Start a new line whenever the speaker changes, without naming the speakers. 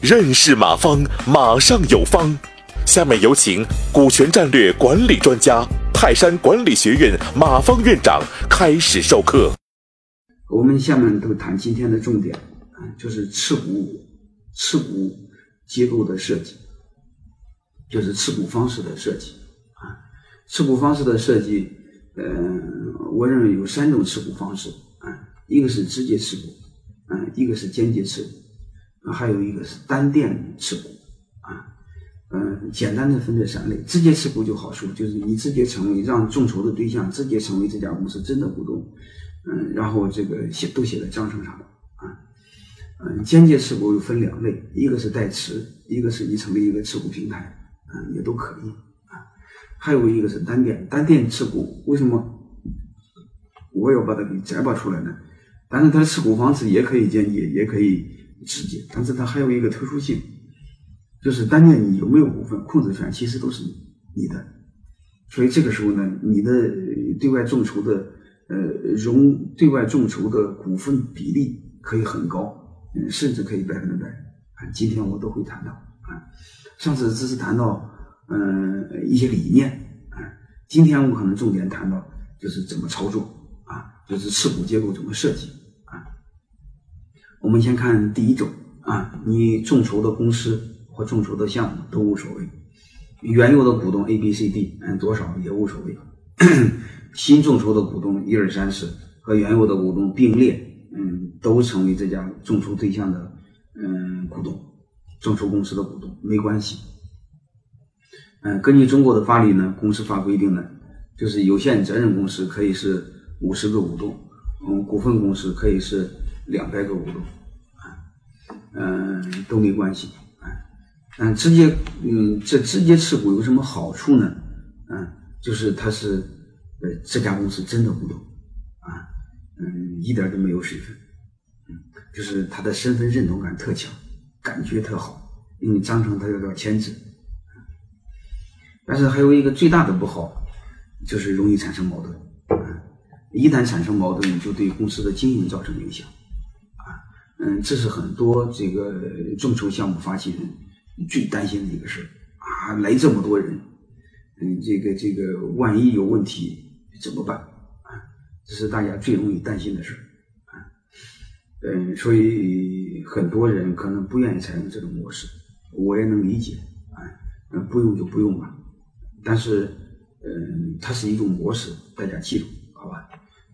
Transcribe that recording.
认识马方，马上有方。下面有请股权战略管理专家、泰山管理学院马方院长开始授课。
我们下面都谈今天的重点啊，就是持股持股结构的设计，就是持股方式的设计啊。持股方式的设计，呃，我认为有三种持股方式，一个是直接持股，嗯，一个是间接持股。还有一个是单店持股，啊，嗯，简单的分这三类。直接持股就好说，就是你直接成为让众筹的对象，直接成为这家公司真的股东，嗯，然后这个写都写在章程上了，啊，嗯，间接持股又分两类，一个是代持，一个是你成立一个持股平台，嗯，也都可以，啊，还有一个是单店，单店持股，为什么我要把它给摘拔出来呢？但是它的持股方式也可以间接，也可以。直接，但是它还有一个特殊性，就是单店你有没有股份控制权，其实都是你的，所以这个时候呢，你的对外众筹的呃融对外众筹的股份比例可以很高，甚至可以百分之百。啊，今天我都会谈到啊，上次只是谈到嗯一些理念啊，今天我们可能重点谈到就是怎么操作啊，就是持股结构怎么设计。我们先看第一种啊，你众筹的公司或众筹的项目都无所谓，原有的股东 A、B、C、D 嗯多少也无所谓，新众筹的股东一二三四和原有的股东并列，嗯，都成为这家众筹对象的嗯股东，众筹公司的股东没关系。嗯，根据中国的法律呢，公司法规定呢，就是有限责任公司可以是五十个股东，嗯，股份公司可以是。两百个股东，啊，嗯，都没关系，啊，嗯，直接，嗯，这直接持股有什么好处呢？嗯，就是他是，呃，这家公司真的股东，啊，嗯，一点都没有水分，嗯，就是他的身份认同感特强，感觉特好，因为章程他要要签字，但是还有一个最大的不好，就是容易产生矛盾，啊，一旦产生矛盾，就对公司的经营造成影响。嗯，这是很多这个众筹项目发起人最担心的一个事儿啊！来这么多人，嗯，这个这个万一有问题怎么办啊？这是大家最容易担心的事儿啊！嗯，所以很多人可能不愿意采用这种模式，我也能理解啊。嗯，不用就不用吧。但是，嗯，它是一种模式，大家记住，